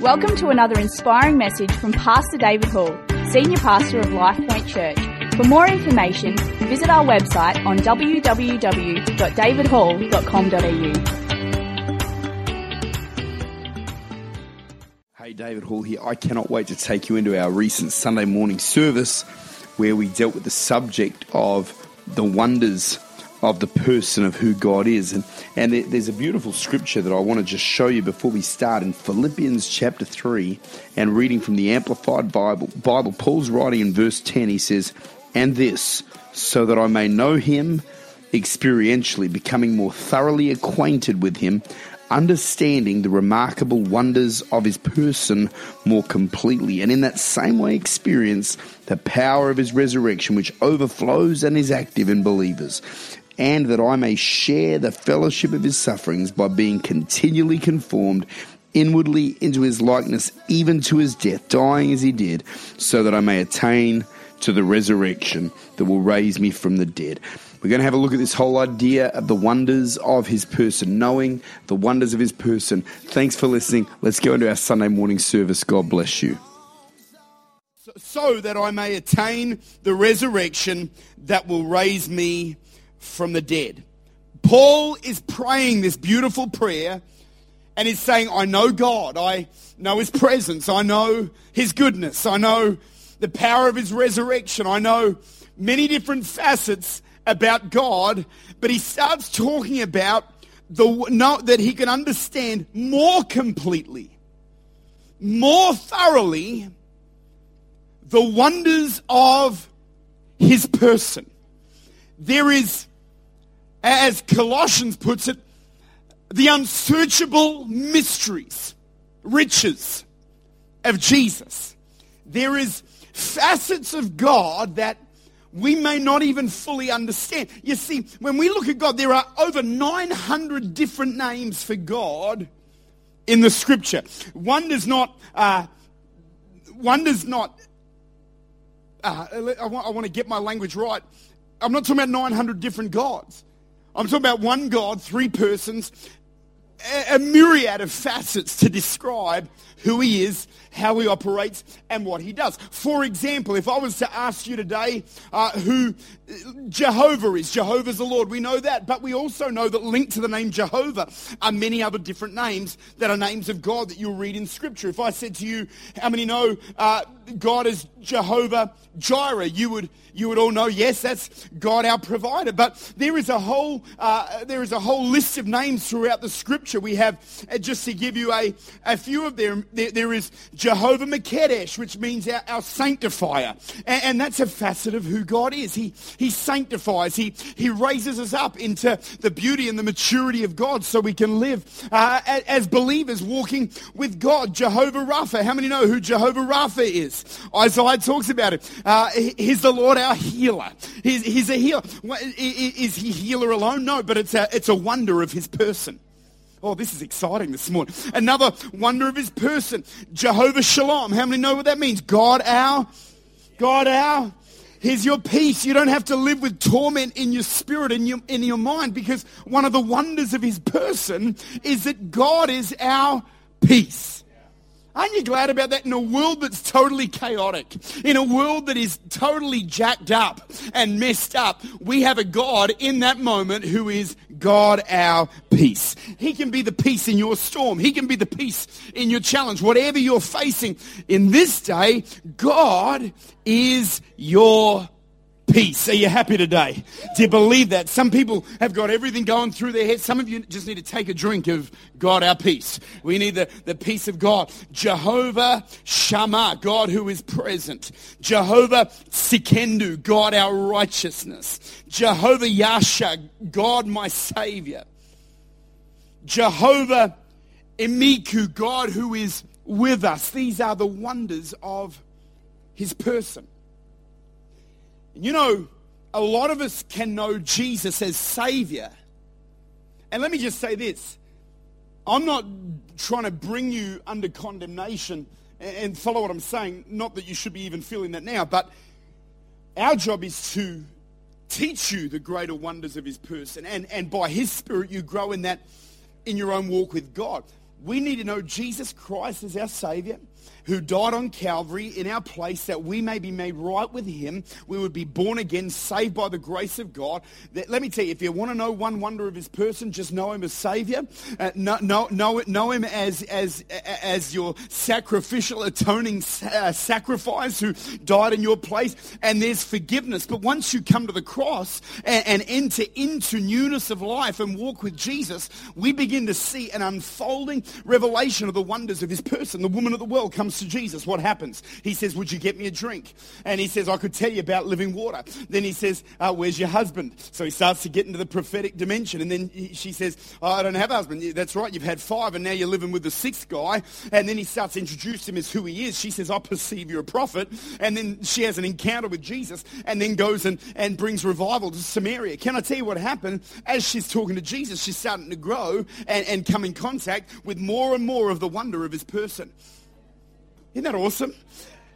Welcome to another inspiring message from Pastor David Hall, Senior Pastor of Life Point Church. For more information, visit our website on www.davidhall.com.au. Hey, David Hall here. I cannot wait to take you into our recent Sunday morning service where we dealt with the subject of the wonders of the person of who God is. And, and there's a beautiful scripture that I want to just show you before we start in Philippians chapter 3 and reading from the Amplified Bible. Bible Paul's writing in verse 10, he says, And this, so that I may know him experientially, becoming more thoroughly acquainted with him, understanding the remarkable wonders of his person more completely, and in that same way experience the power of his resurrection, which overflows and is active in believers and that I may share the fellowship of his sufferings by being continually conformed inwardly into his likeness, even to his death, dying as he did, so that I may attain to the resurrection that will raise me from the dead. We're going to have a look at this whole idea of the wonders of his person, knowing the wonders of his person. Thanks for listening. Let's go into our Sunday morning service. God bless you. So that I may attain the resurrection that will raise me from the dead. Paul is praying this beautiful prayer and he's saying, I know God. I know his presence. I know his goodness. I know the power of his resurrection. I know many different facets about God, but he starts talking about the no, that he can understand more completely, more thoroughly the wonders of his person. There is as Colossians puts it, the unsearchable mysteries, riches of Jesus. There is facets of God that we may not even fully understand. You see, when we look at God, there are over 900 different names for God in the scripture. One does not, uh, one does not, uh, I, want, I want to get my language right. I'm not talking about 900 different gods. I'm talking about one God, three persons, a, myriad of facets to describe who he is, how he operates, and what he does. For example, if I was to ask you today uh, who Jehovah is, Jehovah's the Lord, we know that, but we also know that linked to the name Jehovah are many other different names that are names of God that you'll read in Scripture. If I said to you, how many know uh, God is Jehovah Jireh, you would you would all know, yes, that's God our provider. But there is a whole uh, there is a whole list of names throughout the Scripture. We have uh, just to give you a, a few of them. There, there is Jehovah Makedesh, which means our, our sanctifier, and, and, that's a facet of who God is. He he sanctifies. He he raises us up into the beauty and the maturity of God, so we can live uh, as believers walking with God. Jehovah Rapha. How many know who Jehovah Rapha is? Isaiah talks about it. Uh, he's the Lord our healer. He's, he's a healer. Is he healer alone? No, but it's a, it's a wonder of his person. Oh, this is exciting this morning. Another wonder of his person. Jehovah Shalom. How many know what that means? God our, God our. Here's your peace. You don't have to live with torment in your spirit and your, in your mind because one of the wonders of his person is that God is our peace. Aren't you glad about that? In a world that's totally chaotic, in a world that is totally jacked up and messed up, we have a God in that moment who is God our peace. He can be the peace in your storm. He can be the peace in your challenge. Whatever you're facing in this day, God is your peace. Are you happy today? Do you believe that? Some people have got everything going through their head. Some of you just need to take a drink of God, our peace. We need the, the peace of God. Jehovah Shammah, God who is present. Jehovah Tsidkenu, God our righteousness. Jehovah Yasha, God my Savior. Jehovah Emiku, God who is with us. These are the wonders of his person. You know, a lot of us can know Jesus as Savior. And let me just say this I'm not trying to bring you under condemnation and follow what I'm saying. Not that you should be even feeling that now, but our job is to teach you the greater wonders of His person. And, and by His Spirit, you grow in that in your own walk with God. we need to know Jesus Christ as our Savior who died on Calvary in our place that we may be made right with him. We would be born again, saved by the grace of God. Let me tell you, if you want to know one wonder of his person, just know him as Savior. Uh, know, know, know, know him as, as, as your sacrificial, atoning uh, sacrifice who died in your place. And there's forgiveness. But once you come to the cross and, and enter into newness of life and walk with Jesus, we begin to see an unfolding revelation of the wonders of his person. The woman of the world comes to Jesus, what happens? He says, Would you get me a drink? And he says, I could tell you about living water. Then he says, uh, Where's your husband? So he starts to get into the prophetic dimension. And then he, she says, oh, I don't have a husband. That's right, you've had five, and now you're living with the sixth guy. And then he starts to introduce him as who he is. She says, I perceive you're a prophet. And then she has an encounter with Jesus and then goes and, and brings revival to Samaria. Can I tell you what happened? As she's talking to Jesus, she's starting to grow and, and come in contact with more and more of the wonder of his person. Isn't that awesome?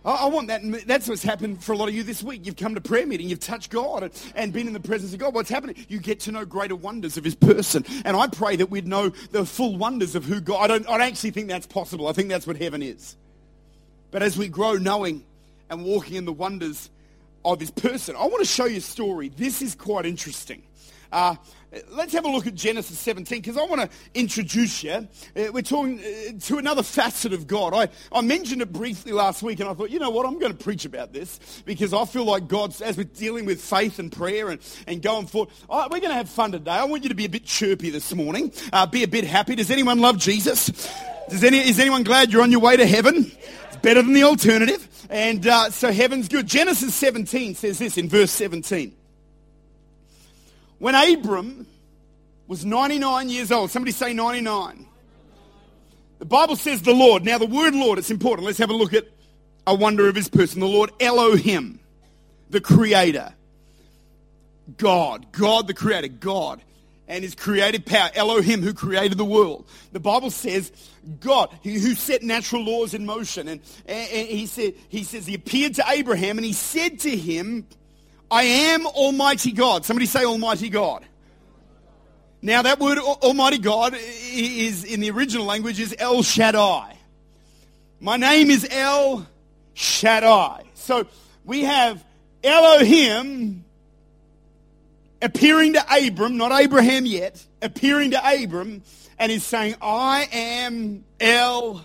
I want that. That's what's happened for a lot of you this week. You've come to prayer meeting, you've touched God and been in the presence of God. What's happening? You get to know greater wonders of His person. And I pray that we'd know the full wonders of who God. I don't, I don't actually think that's possible. I think that's what heaven is. But as we grow knowing and walking in the wonders of His person, I want to show you a story. This is quite interesting. Uh, let's have a look at Genesis 17 because I want to introduce you. Uh, we're talking uh, to another facet of God. I, I mentioned it briefly last week and I thought, you know what, I'm going to preach about this because I feel like God's, as we're dealing with faith and prayer and, and going forward, we're going to have fun today. I want you to be a bit chirpy this morning, uh, be a bit happy. Does anyone love Jesus? Does any, is anyone glad you're on your way to heaven? It's better than the alternative. And uh, so heaven's good. Genesis 17 says this in verse 17. When Abram was 99 years old, somebody say 99. The Bible says the Lord. Now, the word Lord, it's important. Let's have a look at a wonder of his person. The Lord Elohim, the creator. God, God the creator, God and his creative power, Elohim who created the world. The Bible says God who set natural laws in motion. And, and, he, said, he says he appeared to Abraham and he said to him, I am Almighty God. Somebody say Almighty God. Now that word Almighty God is in the original language is El Shaddai. My name is El Shaddai. So we have Elohim appearing to Abram, not Abraham yet, appearing to Abram, and is saying, I am El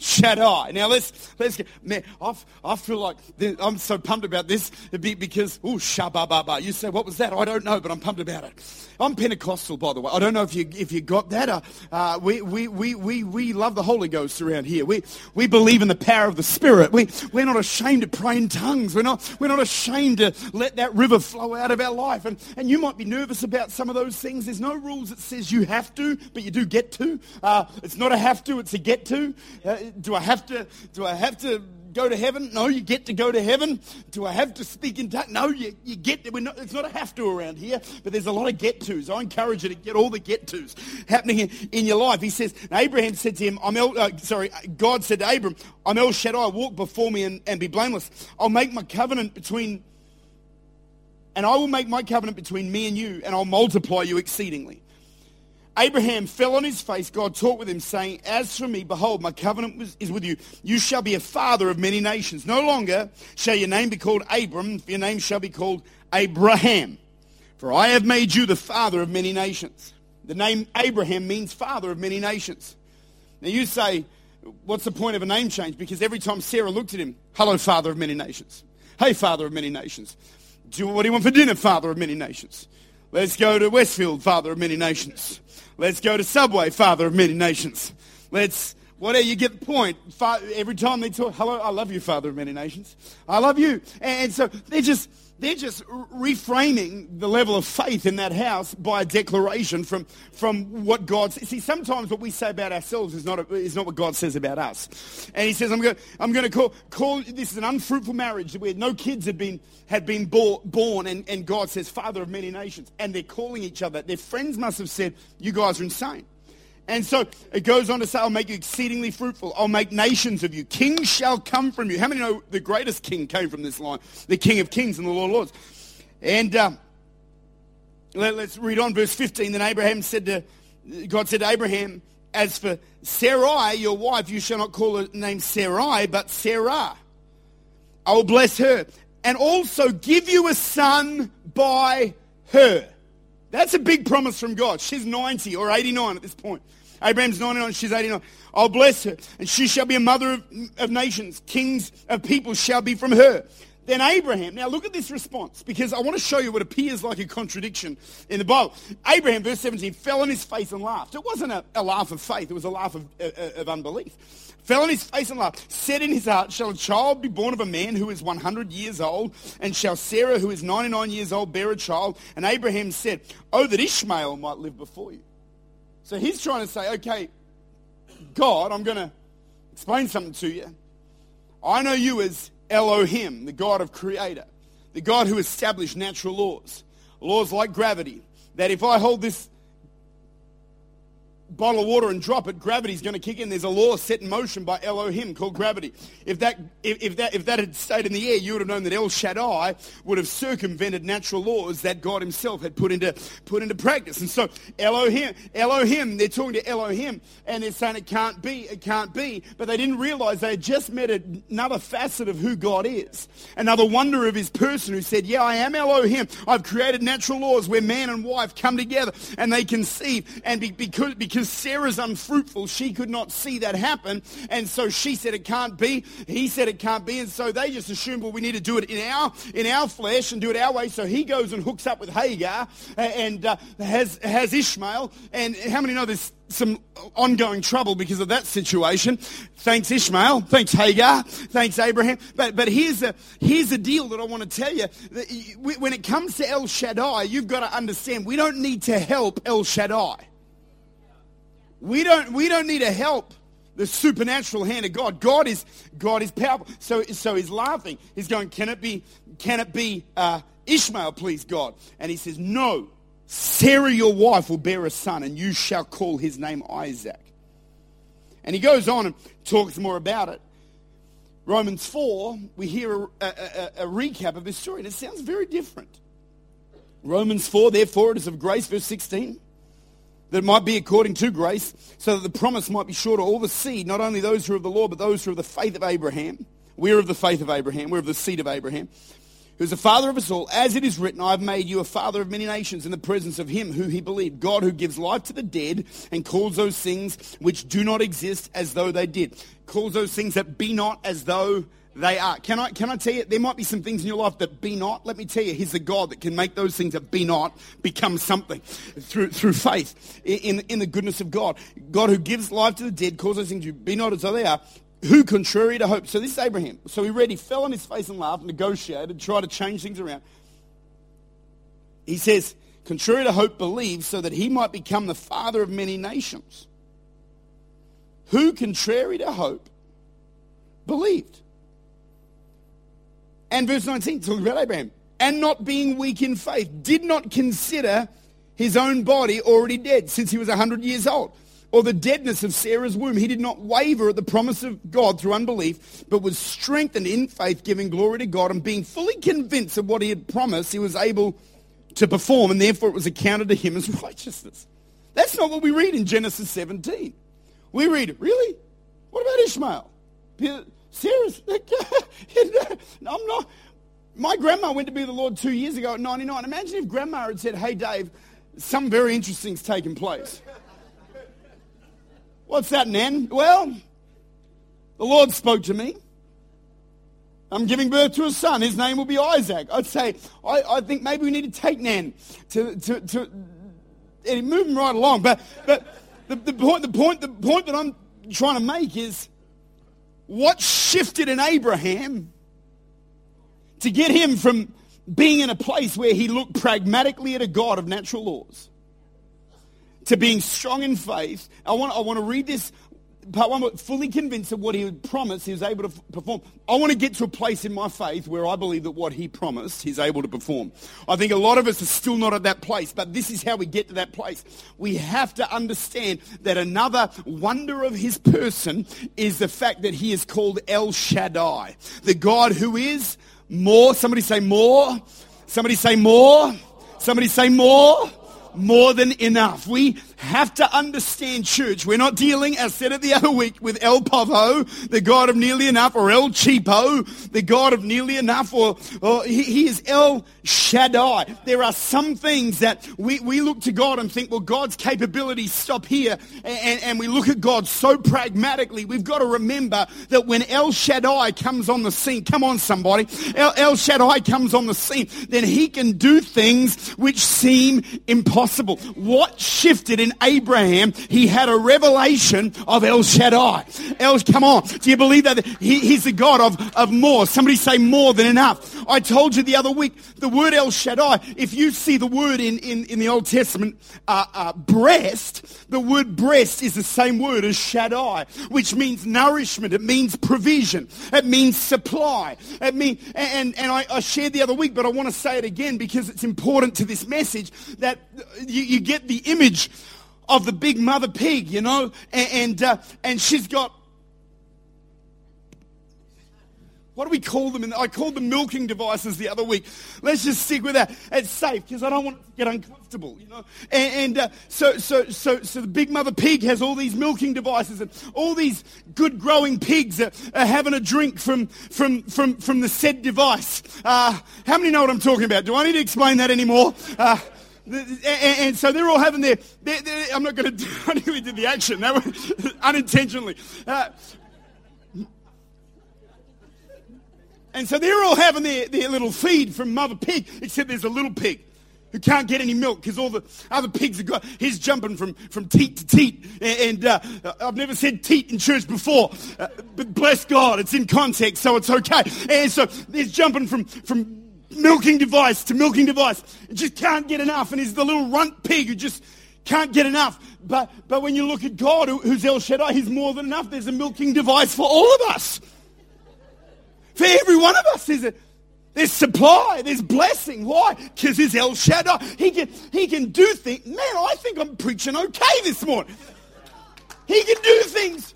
Shaddai. Now let's let's get man. I, I feel like I'm so pumped about this because oh shabba baba. You say what was that? I don't know, but I'm pumped about it. I'm Pentecostal, by the way. I don't know if you if you got that. Uh, uh, we, we we we we love the Holy Ghost around here. We we believe in the power of the Spirit. We we're not ashamed to pray in tongues. We're not we're not ashamed to let that river flow out of our life. And and you might be nervous about some of those things. There's no rules that says you have to, but you do get to. Uh, it's not a have to. It's a get to. Do I have to? Do I have to? go to heaven? No, you get to go to heaven. Do I have to speak in tongues? No, you, you get to. Not, it's not a have to around here, but there's a lot of get tos. I encourage you to get all the get tos happening in, in, your life. He says, Abraham said to him, I'm El, uh, sorry, God said to Abram, I'm El Shaddai, walk before me and, and be blameless. I'll make my covenant between, and I will make my covenant between me and you, and I'll multiply you exceedingly. Abraham fell on his face. God talked with him, saying, As for me, behold, my covenant is with you. You shall be a father of many nations. No longer shall your name be called Abram, your name shall be called Abraham. For I have made you the father of many nations. The name Abraham means father of many nations. Now you say, what's the point of a name change? Because every time Sarah looked at him, hello, father of many nations. Hey, father of many nations. Do, what do you want for dinner, father of many nations? Let's go to Westfield, father of many nations. Let's go to Subway, father of many nations. Let's, whatever, you get the point. Every time they talk, hello, I love you, father of many nations. I love you. And so they're just, they're just reframing the level of faith in that house by a declaration from, from what God says. See, sometimes what we say about ourselves is not, a, is not what God says about us. And he says, I'm going, I'm going to call, call, this is an unfruitful marriage where no kids had been, had been born, and, and God says, Father of many nations. And they're calling each other. Their friends must have said, you guys are insane. And so it goes on to say, I'll make you exceedingly fruitful. I'll make nations of you. Kings shall come from you. How many know the greatest king came from this line? The King of Kings and the Lord of Lords. And um, let, us read on verse 15. Then Abraham said to, God said to Abraham, As for Sarai, your wife, you shall not call her name Sarai, but Sarah. I will bless her and also give you a son by her. That's a big promise from God. She's 90 or 89 at this point. Abraham's 99, she's 89. I'll bless her, and she shall be a mother of, of nations. Kings of people shall be from her. Then Abraham, now look at this response, because I want to show you what appears like a contradiction in the Bible. Abraham, verse 17, fell on his face and laughed. It wasn't a, a laugh of faith, it was a laugh of, uh, of unbelief. Fell on his face and laughed. Said in his heart, Shall a child be born of a man who is 100 years old? And shall Sarah, who is 99 years old, bear a child? And Abraham said, Oh, that Ishmael might live before you. So he's trying to say, okay, God, I'm going to explain something to you. I know you as Elohim, the God of creator, the God who established natural laws, laws like gravity, that if I hold this bottle of water and drop it, gravity's going to kick in. There's a law set in motion by Elohim called gravity. If that, if, if, that, if that had stayed in the air, you would have known that El Shaddai would have circumvented natural laws that God himself had put into, put into practice. And so Elohim, Elohim, they're talking to Elohim and they're saying it can't be, it can't be. But they didn't realize they had just met another facet of who God is. Another wonder of his person who said, yeah, I am Elohim. I've created natural laws where man and wife come together and they conceive. And be, because, because Sarah's unfruitful, she could not see that happen. And so she said it can't be. He said it can't be. And so they just assumed, well, we need to do it in our, in our flesh and do it our way. So he goes and hooks up with Hagar and uh, has, has Ishmael. And how many know there's some ongoing trouble because of that situation. Thanks Ishmael. Thanks Hagar. Thanks Abraham. But, but here's a, here's a deal that I want to tell you. When it comes to El Shaddai, you've got to understand we don't need to help El Shaddai. We don't, we don't need to help the supernatural hand of God. God is, God is powerful. So, so he's laughing. He's going, can it be, can it be uh, Ishmael, please, God? And he says, no. Sarah, your wife, will bear a son, and you shall call his name Isaac. And he goes on and talks more about it. Romans 4, we hear a, a, a, a recap of this story, and it sounds very different. Romans 4, therefore it is of grace, verse 16 that it might be according to grace, so that the promise might be sure to all the seed, not only those who are of the law, but those who are of the faith of Abraham. We're of the faith of Abraham. We're of the seed of Abraham, who's the father of us all. As it is written, I've made you a father of many nations in the presence of him who he believed. God who gives life to the dead and calls those things which do not exist as though they did. Calls those things that be not as though they are. Can I, can I tell you, there might be some things in your life that be not. Let me tell you, He's the God that can make those things that be not become something through, through faith in, in the goodness of God. God who gives life to the dead, those things to be not as though they are, who contrary to hope. So this is Abraham. So he read, he fell on his face and laughed, negotiated, tried to change things around. He says, contrary to hope, believed so that he might become the father of many nations. Who, contrary to hope, believed and verse 19, talking about Abraham. And not being weak in faith, did not consider his own body already dead since he was 100 years old. Or the deadness of Sarah's womb. He did not waver at the promise of God through unbelief, but was strengthened in faith, giving glory to God, and being fully convinced of what he had promised, he was able to perform, and therefore it was accounted to him as righteousness. That's not what we read in Genesis 17. We read, really? What about Ishmael? Seriously, I'm not. My grandma went to be the Lord two years ago at 99. Imagine if grandma had said, hey, Dave, something very interesting's taken place. What's that, Nan? Well, the Lord spoke to me. I'm giving birth to a son. His name will be Isaac. I'd say, I, I think maybe we need to take Nan to, to, to and move him right along. But, but the, the, point, the, point, the point that I'm trying to make is what shifted in Abraham to get him from being in a place where he looked pragmatically at a God of natural laws to being strong in faith. I want, I want to read this part one, fully convinced of what he had promised, he was able to perform. I want to get to a place in my faith where I believe that what he promised, he's able to perform. I think a lot of us are still not at that place, but this is how we get to that place. We have to understand that another wonder of his person is the fact that he is called El Shaddai, the God who is more. Somebody say more. Somebody say more. Somebody say more more than enough. We have to understand, church, we're not dealing, as said it the other week, with El Pavo, the God of nearly enough, or El Cheapo, the God of nearly enough, or, or he, he, is El Shaddai. There are some things that we, we look to God and think, well, God's capabilities stop here, and, and we look at God so pragmatically. We've got to remember that when El Shaddai comes on the scene, come on somebody, El, El Shaddai comes on the scene, then he can do things which seem impossible. What shifted in Abraham? He had a revelation of El Shaddai. El, come on. Do you believe that? He, he's the God of, of more. Somebody say more than enough. I told you the other week, the word El Shaddai, if you see the word in, in, in the Old Testament, uh, uh, breast, the word breast is the same word as Shaddai, which means nourishment. It means provision. It means supply. It means, and, and I, I shared the other week, but I want to say it again because it's important to this message that you, you get the image of the big mother pig, you know, and and, uh, and she's got what do we call them? I called them milking devices the other week. Let's just stick with that. It's safe because I don't want to get uncomfortable, you know. And, and uh, so, so, so, so the big mother pig has all these milking devices, and all these good growing pigs are, are having a drink from from from from the said device. Uh, how many know what I'm talking about? Do I need to explain that anymore? Uh, and, and, so they're all having their, they're, they're, I'm not going to, I nearly did the action, that was unintentionally. Uh, and so they're all having their, their little feed from Mother Pig, except there's a little pig who can't get any milk because all the other pigs have got, he's jumping from, from teat to teat. And, uh, I've never said teat in church before, uh, but bless God, it's in context, so it's okay. And so he's jumping from, from milking device to milking device. and just can't get enough. And he's the little runt pig who just can't get enough. But, but when you look at God, who's El Shaddai, he's more than enough. There's a milking device for all of us. For every one of us, there's, a, there's supply, there's blessing. Why? Because he's El Shaddai. He can, he can do things. Man, I think I'm preaching okay this morning. He can do things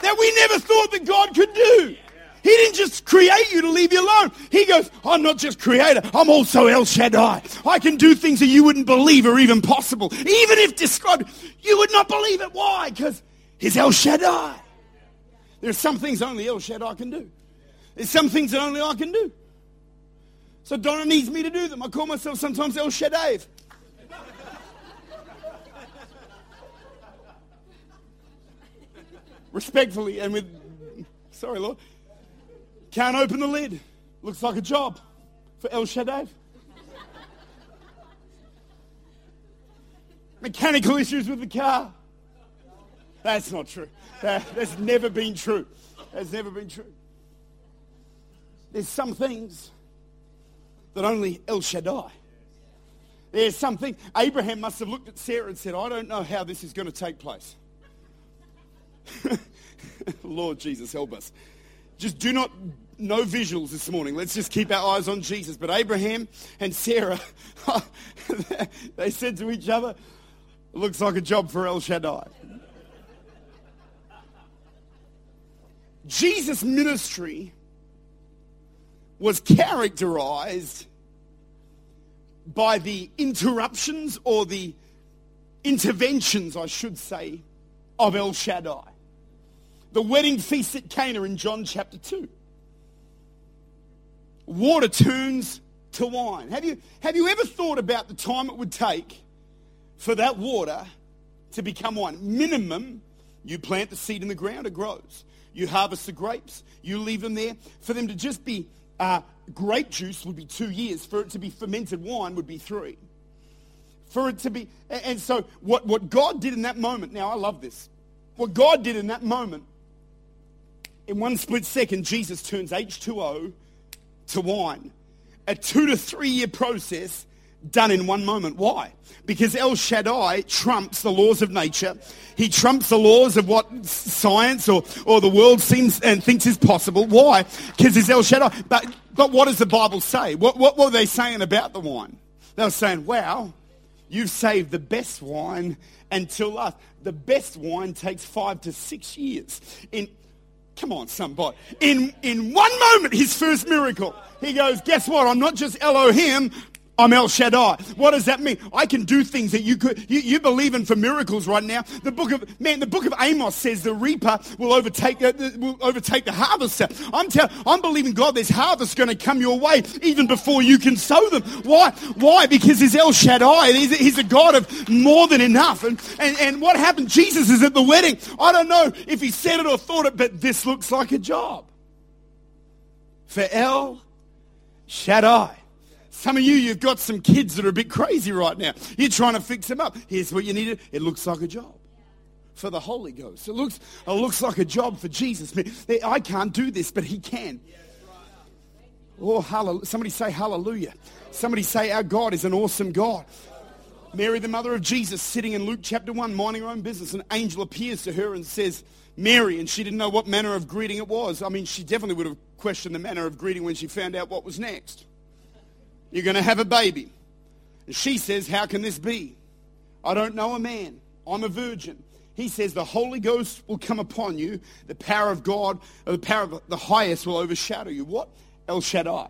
that we never thought that God could do. He didn't just create you to leave you alone. He goes, I'm not just creator, I'm also El Shaddai. I can do things that you wouldn't believe are even possible. Even if described, you would not believe it. Why? Because he's El Shaddai. There's some things only El Shaddai can do. There's some things that only I can do. So Donna needs me to do them. I call myself sometimes El Shaddai. Respectfully and with, sorry, Lord. Can't open the lid. Looks like a job for El Shaddai. Mechanical issues with the car. That's not true. That, that's never been true. That's never been true. There's some things that only El Shaddai. There's something. Abraham must have looked at Sarah and said, I don't know how this is going to take place. Lord Jesus, help us. Just do not, no visuals this morning. Let's just keep our eyes on Jesus. But Abraham and Sarah, they said to each other, looks like a job for El Shaddai. Jesus' ministry was characterized by the interruptions or the interventions, I should say, of El Shaddai the wedding feast at Cana in John chapter 2. Water turns to wine. Have you, have you ever thought about the time it would take for that water to become wine? Minimum, you plant the seed in the ground, it grows. You harvest the grapes, you leave them there. For them to just be uh, grape juice would be two years. For it to be fermented wine would be three. For it to be, and so what, what God did in that moment, now I love this. What God did in that moment in one split second, Jesus turns H2O to wine. A two to three year process done in one moment. Why? Because El Shaddai trumps the laws of nature. He trumps the laws of what science or, or the world seems and thinks is possible. Why? Because he's El Shaddai. But, but what does the Bible say? What, what were they saying about the wine? They were saying, wow, you've saved the best wine until last. The best wine takes five to six years. In, Come on, somebody. In, in one moment, his first miracle, he goes, guess what? I'm not just Elohim, I'm El Shaddai. What does that mean? I can do things that you could, you, you believe in for miracles right now. The book of, man, the book of Amos says the reaper will overtake, uh, will overtake the harvester. I'm telling, I'm believing God there's harvest going to come your way even before you can sow them. Why? Why? Because he's El Shaddai. He's, he's a God of more than enough. And, and, and what happened? Jesus is at the wedding. I don't know if he said it or thought it, but this looks like a job. For El Shaddai. Some of you, you've got some kids that are a bit crazy right now. You're trying to fix them up. Here's what you need. It looks like a job for the Holy Ghost. It looks, it looks like a job for Jesus. I can't do this, but he can. Oh, hallelujah. Somebody say hallelujah. Somebody say our God is an awesome God. Mary, the mother of Jesus, sitting in Luke chapter 1, minding her own business. An angel appears to her and says, Mary, and she didn't know what manner of greeting it was. I mean, she definitely would have questioned the manner of greeting when she found out what was next. You're going to have a baby. And she says, How can this be? I don't know a man. I'm a virgin. He says, The Holy Ghost will come upon you. The power of God, the power of the highest will overshadow you. What? El Shaddai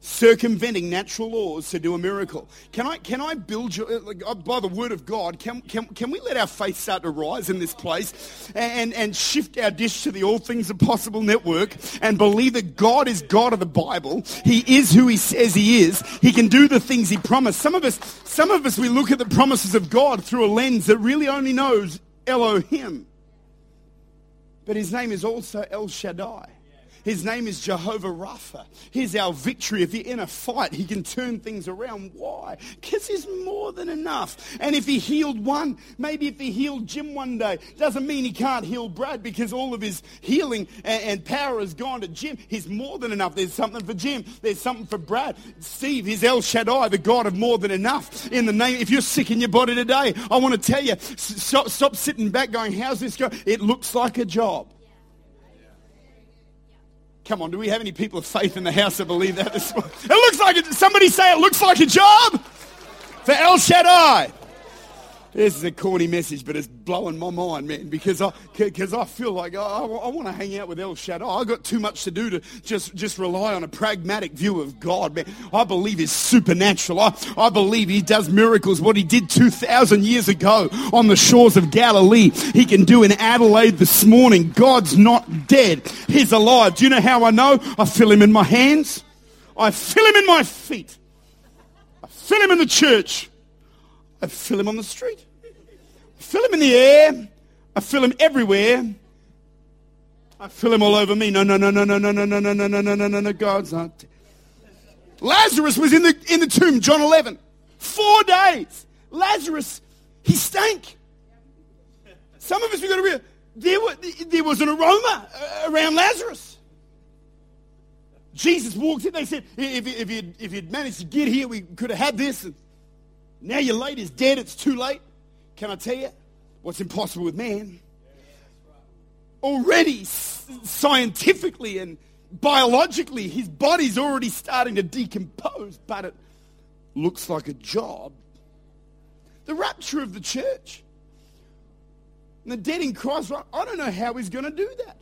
circumventing natural laws to do a miracle. Can I, can I build you, uh, like, uh, by the word of God, can, can, can we let our faith start to rise in this place and, and shift our dish to the All Things Are Possible network and believe that God is God of the Bible. He is who he says he is. He can do the things he promised. Some of us, some of us, we look at the promises of God through a lens that really only knows Elohim. But his name is also El Shaddai. His name is Jehovah Rapha. He's our victory. If you're in a fight, he can turn things around. Why? Because he's more than enough. And if he healed one, maybe if he healed Jim one day, doesn't mean he can't heal Brad because all of his healing and, and power has gone to Jim. He's more than enough. There's something for Jim. There's something for Brad. Steve, he's El Shaddai, the God of more than enough. In the name, if you're sick in your body today, I want to tell you, stop, stop sitting back going, how's this going? It looks like a job. Come on, do we have any people of faith in the house that believe that this morning? It looks like it. Somebody say it looks like a job for El Shaddai. This is a corny message, but it's blowing my mind, man, because I, because I feel like I, I, I want to hang out with El Shaddai. I've got too much to do to just, just rely on a pragmatic view of God, man. I believe He's supernatural. I, I believe He does miracles. What He did 2,000 years ago on the shores of Galilee, He can do in Adelaide this morning. God's not dead. He's alive. Do you know how I know? I feel Him in my hands. I feel Him in my feet. I feel Him in the church. I feel him on the street. I feel him in the air. I feel him everywhere. I feel him all over me. No, no, no, no, no, no, no, no, no, no, no, no, no, no, no. God's not. Lazarus was in the in the tomb, John 11. Four days. Lazarus, he stank. Some of us, we've got to realize, there, were, there was an aroma around Lazarus. Jesus walked in. They said, if, if, you'd, if you'd managed to get here, we could have had this. Now you're late, he's dead, it's too late. Can I tell you what's impossible with man? Already, scientifically and biologically, his body's already starting to decompose, but it looks like a job. The rapture of the church. And the dead in Christ, I don't know how he's going to do that.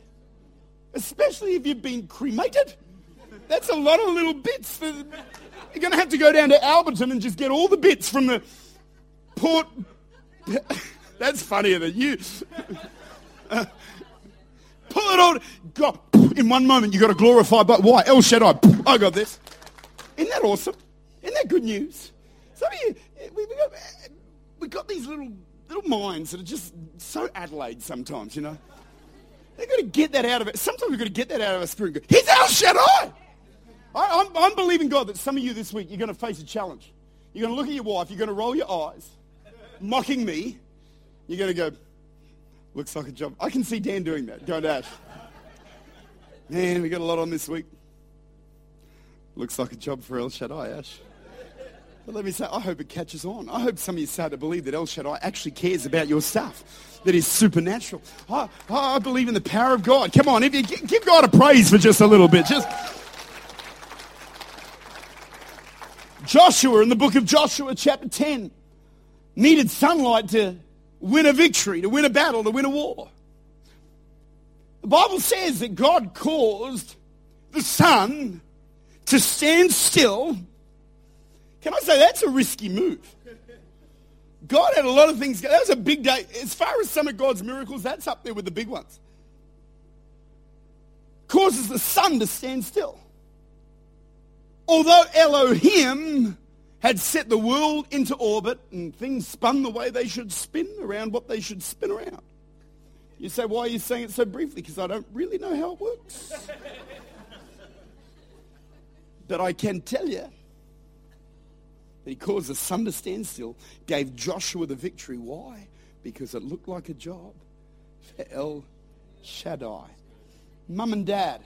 Especially if you've been cremated. That's a lot of little bits. You're going to have to go down to Alberton and just get all the bits from the port. That's funnier than you. Uh, pull it all. God, in one moment, you've got to glorify, but why? El Shaddai. I got this. Isn't that awesome? Isn't that good news? Some of you, we, we, got, we got these little, little minds that are just so Adelaide sometimes, you know. They've got to get that out of it. Sometimes we've got to get that out of our spirit. He's El Shaddai. I, am I'm believing God that some of you this week, you're going to face a challenge. You're going to look at your wife, you're going to roll your eyes, mocking me. You're going to go, looks like a job. I can see Dan doing that. Go, Ash. Man, we got a lot on this week. Looks like a job for El Shaddai, Ash. But let me say, I hope it catches on. I hope some of you start to believe that El Shaddai actually cares about your stuff, that is supernatural. I, I believe in the power of God. Come on, if you give God a praise for just a little bit, just Joshua in the book of Joshua, chapter 10, needed sunlight to win a victory, to win a battle, to win a war. The Bible says that God caused the sun to stand still Can I say that's a risky move? God had a lot of things. That was a big day. As far as some of God's miracles, that's up there with the big ones. Causes the sun to stand still. Although Elohim had set the world into orbit and things spun the way they should spin around what they should spin around. You say, why are you saying it so briefly? Because I don't really know how it works. but I can tell you that he caused the sun to stand still, gave Joshua the victory. Why? Because it looked like a job for El Shaddai. Mum and dad,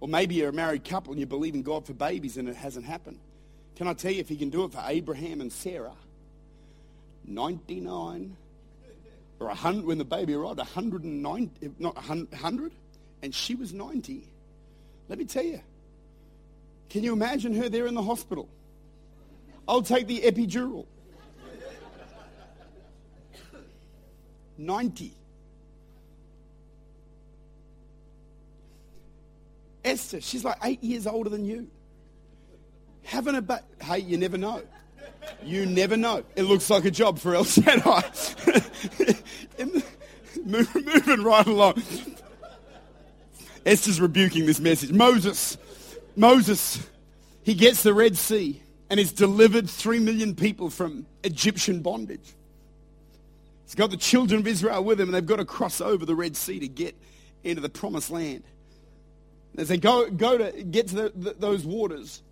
or maybe you're a married couple and you believe in God for babies and it hasn't happened. Can I tell you if he can do it for Abraham and Sarah? 99 or 100 when the baby arrived, 109, not 100, and she was 90. Let me tell you, can you imagine her there in the hospital? I'll take the epidural. 90. Esther, she's like eight years older than you. Having a baby. Hey, you never know. You never know. It looks like a job for El Shaddai. moving right along. Esther's rebuking this message. Moses, Moses, he gets the Red Sea and has delivered three million people from Egyptian bondage. He's got the children of Israel with him and they've got to cross over the Red Sea to get into the promised land. They go, go to get to the, the, those waters,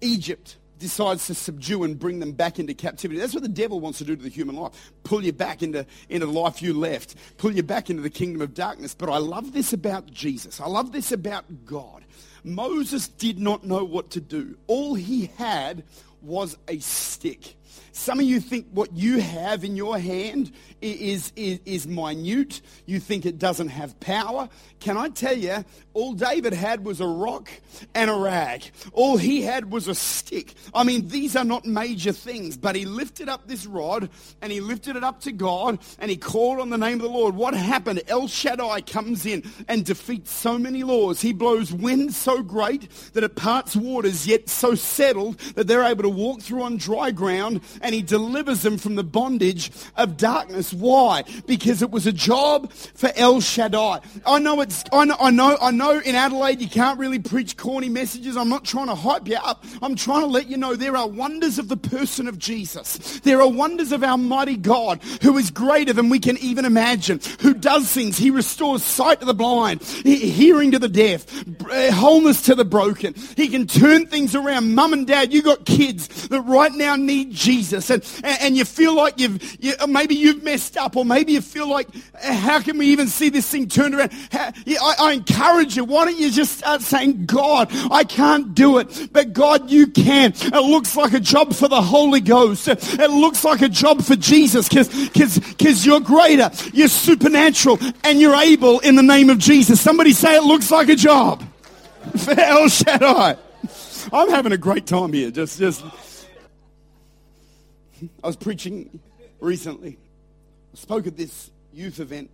Egypt decides to subdue and bring them back into captivity. That's what the devil wants to do to the human life. Pull you back into, into the life you left. Pull you back into the kingdom of darkness. But I love this about Jesus. I love this about God. Moses did not know what to do. All he had was a stick. Some of you think what you have in your hand is, is, is minute. You think it doesn't have power. Can I tell you, all David had was a rock and a rag. All he had was a stick. I mean, these are not major things, but he lifted up this rod and he lifted it up to God and he called on the name of the Lord. What happened? El Shaddai comes in and defeats so many laws. He blows wind so great that it parts waters, yet so settled that they're able to walk through on dry ground and he delivers them from the bondage of darkness. Why? Because it was a job for El Shaddai. I know it's, I know, I know, I know in Adelaide you can't really preach corny messages. I'm not trying to hype you up. I'm trying to let you know there are wonders of the person of Jesus. There are wonders of our mighty God who is greater than we can even imagine, who does things. He restores sight to the blind, hearing to the deaf, eh, wholeness to the broken. He can turn things around. Mum and dad, you got kids that right now need Jesus and, and you feel like you've, you, maybe you've messed up or maybe you feel like, uh, how can we even see this thing turned around? How, I, I encourage you, why don't you just start saying, God, I can't do it, but God, you can. It looks like a job for the Holy Ghost. It looks like a job for Jesus because you're greater, you're supernatural, and you're able in the name of Jesus. Somebody say it looks like a job. For El Shaddai. I'm having a great time here. Just, just. I was preaching recently. I spoke at this youth event,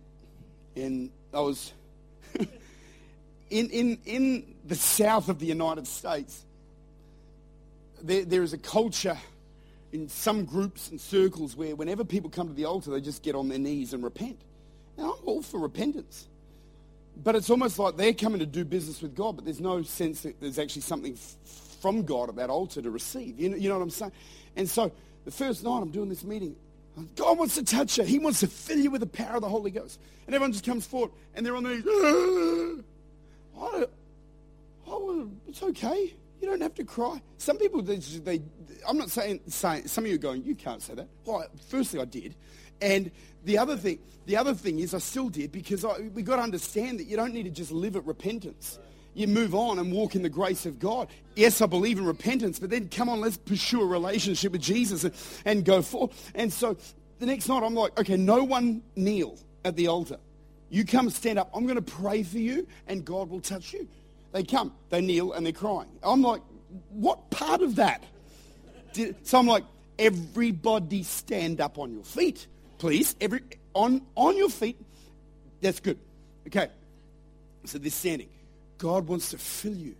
and I was in, in, in the south of the United States. There, there is a culture in some groups and circles where whenever people come to the altar, they just get on their knees and repent. Now, I'm all for repentance. But it's almost like they're coming to do business with God, but there's no sense that there's actually something f- from God at that altar to receive. You know, you know what I'm saying? And so the first night I'm doing this meeting, God wants to touch you. He wants to fill you with the power of the Holy Ghost. And everyone just comes forward and they're on their knees. I, oh, it's okay. You don't have to cry. Some people, they, they I'm not saying, saying, some of you are going, you can't say that. Well, firstly, I did. And the other thing, the other thing is I still did because I, we got to understand that you don't need to just live at repentance. You move on and walk in the grace of God. Yes, I believe in repentance, but then come on, let's pursue a relationship with Jesus and, and go forward. And so the next night I'm like, okay, no one kneel at the altar. You come stand up. I'm going to pray for you and God will touch you. They come, they kneel and they're crying. I'm like, what part of that? Did, So I'm like, everybody stand up on your feet, please. Every on on your feet. That's good. Okay. So this standing. God wants to fill you.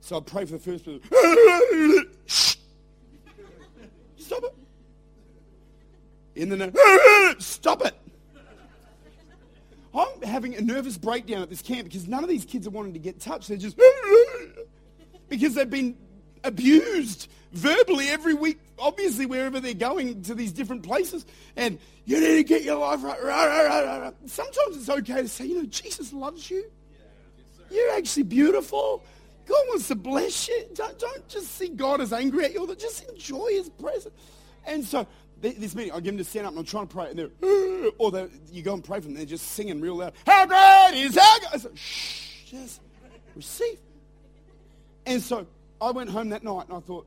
So I pray for the first person. Stop it. In the night, stop it. I'm having a nervous breakdown at this camp because none of these kids are wanting to get touched. They're just because they've been abused verbally every week, obviously, wherever they're going to these different places. And you need to get your life right. Sometimes it's okay to say, you know, Jesus loves you. You're actually beautiful. God wants to bless you. Don't, don't just see God as angry at you. Just enjoy his presence. And so this meeting, I give them to stand up and I'm trying to pray, and they're, or they, you go and pray for them, they're just singing real loud. How great is our God? I said, shh, just receive. And so I went home that night and I thought,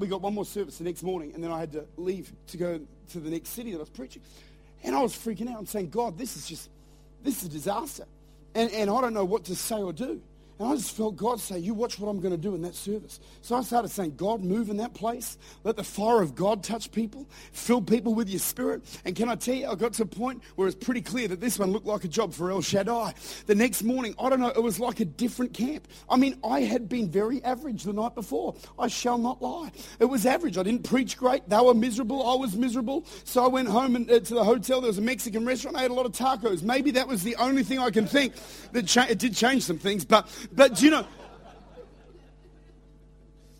we got one more service the next morning, and then I had to leave to go to the next city that I was preaching. And I was freaking out. I'm saying, God, this is just, this is a disaster. And, and I don't know what to say or do. And I just felt God say, you watch what I'm going to do in that service. So I started saying, God, move in that place. Let the fire of God touch people. Fill people with your spirit. And can I tell you, I got to a point where it's pretty clear that this one looked like a job for El Shaddai. The next morning, I don't know, it was like a different camp. I mean, I had been very average the night before. I shall not lie. It was average. I didn't preach great. They were miserable. I was miserable. So I went home and, uh, to the hotel. There was a Mexican restaurant. I ate a lot of tacos. Maybe that was the only thing I can think that cha- it did change some things. But but do you know,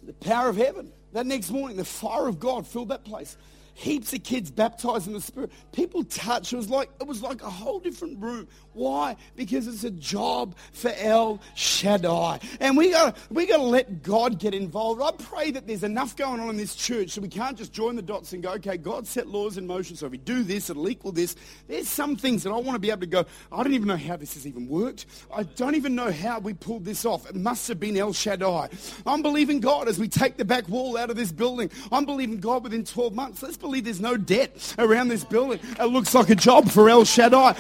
the power of heaven. That next morning, the fire of God filled that place heaps of kids baptized in the Spirit. People touch It was like it was like a whole different room. Why? Because it's a job for El Shaddai, and we got we got to let God get involved. I pray that there's enough going on in this church so we can't just join the dots and go, okay, God set laws in motion, so if we do this, it'll equal this. There's some things that I want to be able to go. I don't even know how this has even worked. I don't even know how we pulled this off. It must have been El Shaddai. I'm believing God as we take the back wall out of this building. I'm believing God within 12 months. Let's believe there's no debt around this building. It looks like a job for El Shaddai.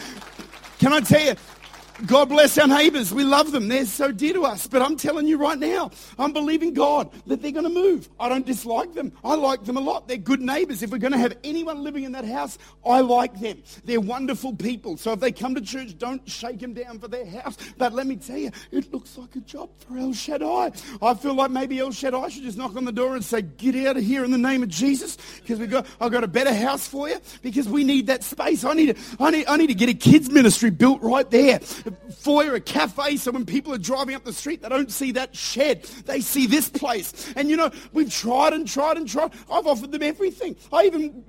Can I tell you, God bless our neighbors. We love them. They're so dear to us. But I'm telling you right now, I'm believing God that they're going to move. I don't dislike them. I like them a lot. They're good neighbors. If we're going to have anyone living in that house, I like them. They're wonderful people. So if they come to church, don't shake them down for their house. But let me tell you, it looks like a job for El Shaddai. I feel like maybe El Shaddai should just knock on the door and say, get out of here in the name of Jesus. Because we got, I've got a better house for you. Because we need that space. I need, I need, I need to get a kids ministry built right there foyer, a cafe, so when people are driving up the street, they don't see that shed. They see this place. And you know, we've tried and tried and tried. I've offered them everything. I even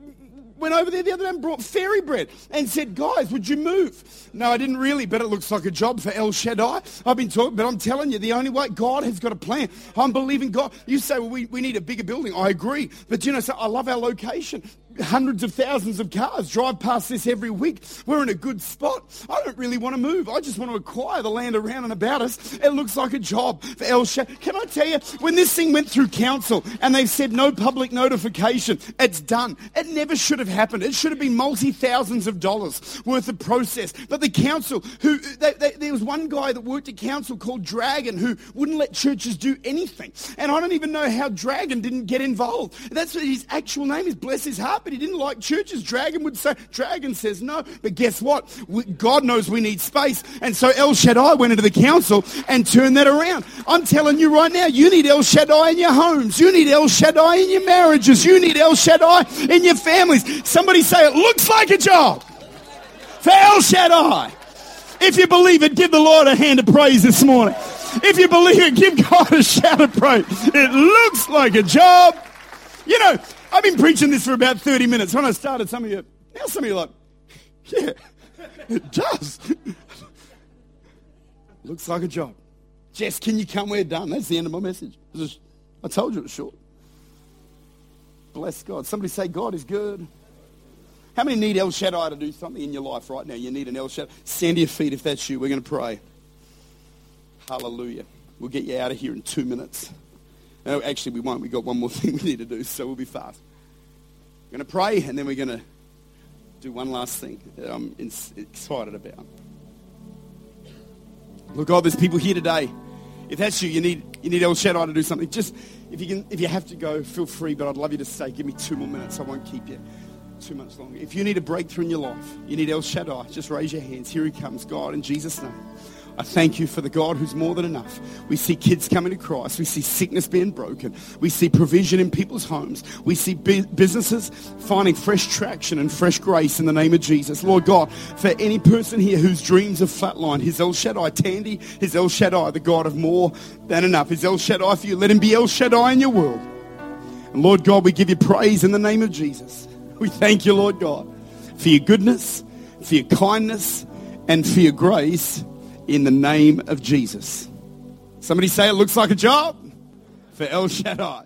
went over there the other day and brought fairy bread and said, guys, would you move? No, I didn't really, but it looks like a job for El Shaddai. I've been talking, but I'm telling you, the only way God has got a plan. I'm believing God. You say, well, we, we need a bigger building. I agree. But you know, so I love our location hundreds of thousands of cars drive past this every week. We're in a good spot. I don't really want to move. I just want to acquire the land around and about us. It looks like a job for El Shaddai. Can I tell you, when this thing went through council and they said no public notification, it's done. It never should have happened. It should have been multi-thousands of dollars worth of process. But the council, who they, they, there was one guy that worked at council called Dragon who wouldn't let churches do anything. And I don't even know how Dragon didn't get involved. That's what his actual name is. Bless his heart but he didn't like churches. Dragon would say, Dragon says no. But guess what? God knows we need space. And so El Shaddai went into the council and turned that around. I'm telling you right now, you need El Shaddai in your homes. You need El Shaddai in your marriages. You need El Shaddai in your families. Somebody say it looks like a job for El Shaddai. If you believe it, give the Lord a hand of praise this morning. If you believe it, give God a shout of praise. It looks like a job. You know, I've been preaching this for about 30 minutes. When I started, some of you, now some of you are like, yeah, it does. Looks like a job. Jess, can you come? We're done. That's the end of my message. I told you it was short. Bless God. Somebody say, God is good. How many need El Shaddai to do something in your life right now? You need an El Shaddai. Stand to your feet if that's you. We're going to pray. Hallelujah. We'll get you out of here in two minutes. No, actually, we won't. We've got one more thing we need to do, so we'll be fast. We're going to pray, and then we're going to do one last thing that I'm excited about. Look, God, there's people here today. If that's you, you need you need El Shaddai to do something. Just if you can, if you have to go, feel free. But I'd love you to stay. Give me two more minutes. I won't keep you too much longer. If you need a breakthrough in your life, you need El Shaddai. Just raise your hands. Here he comes, God, in Jesus' name. I thank you for the God who's more than enough. We see kids coming to Christ. We see sickness being broken. We see provision in people's homes. We see businesses finding fresh traction and fresh grace in the name of Jesus. Lord God, for any person here whose dreams have flatlined, his El Shaddai Tandy, his El Shaddai, the God of more than enough. His El Shaddai for you. Let him be El Shaddai in your world. And Lord God, we give you praise in the name of Jesus. We thank you, Lord God, for your goodness, for your kindness, and for your grace in the name of Jesus. Somebody say it looks like a job for El Shaddai.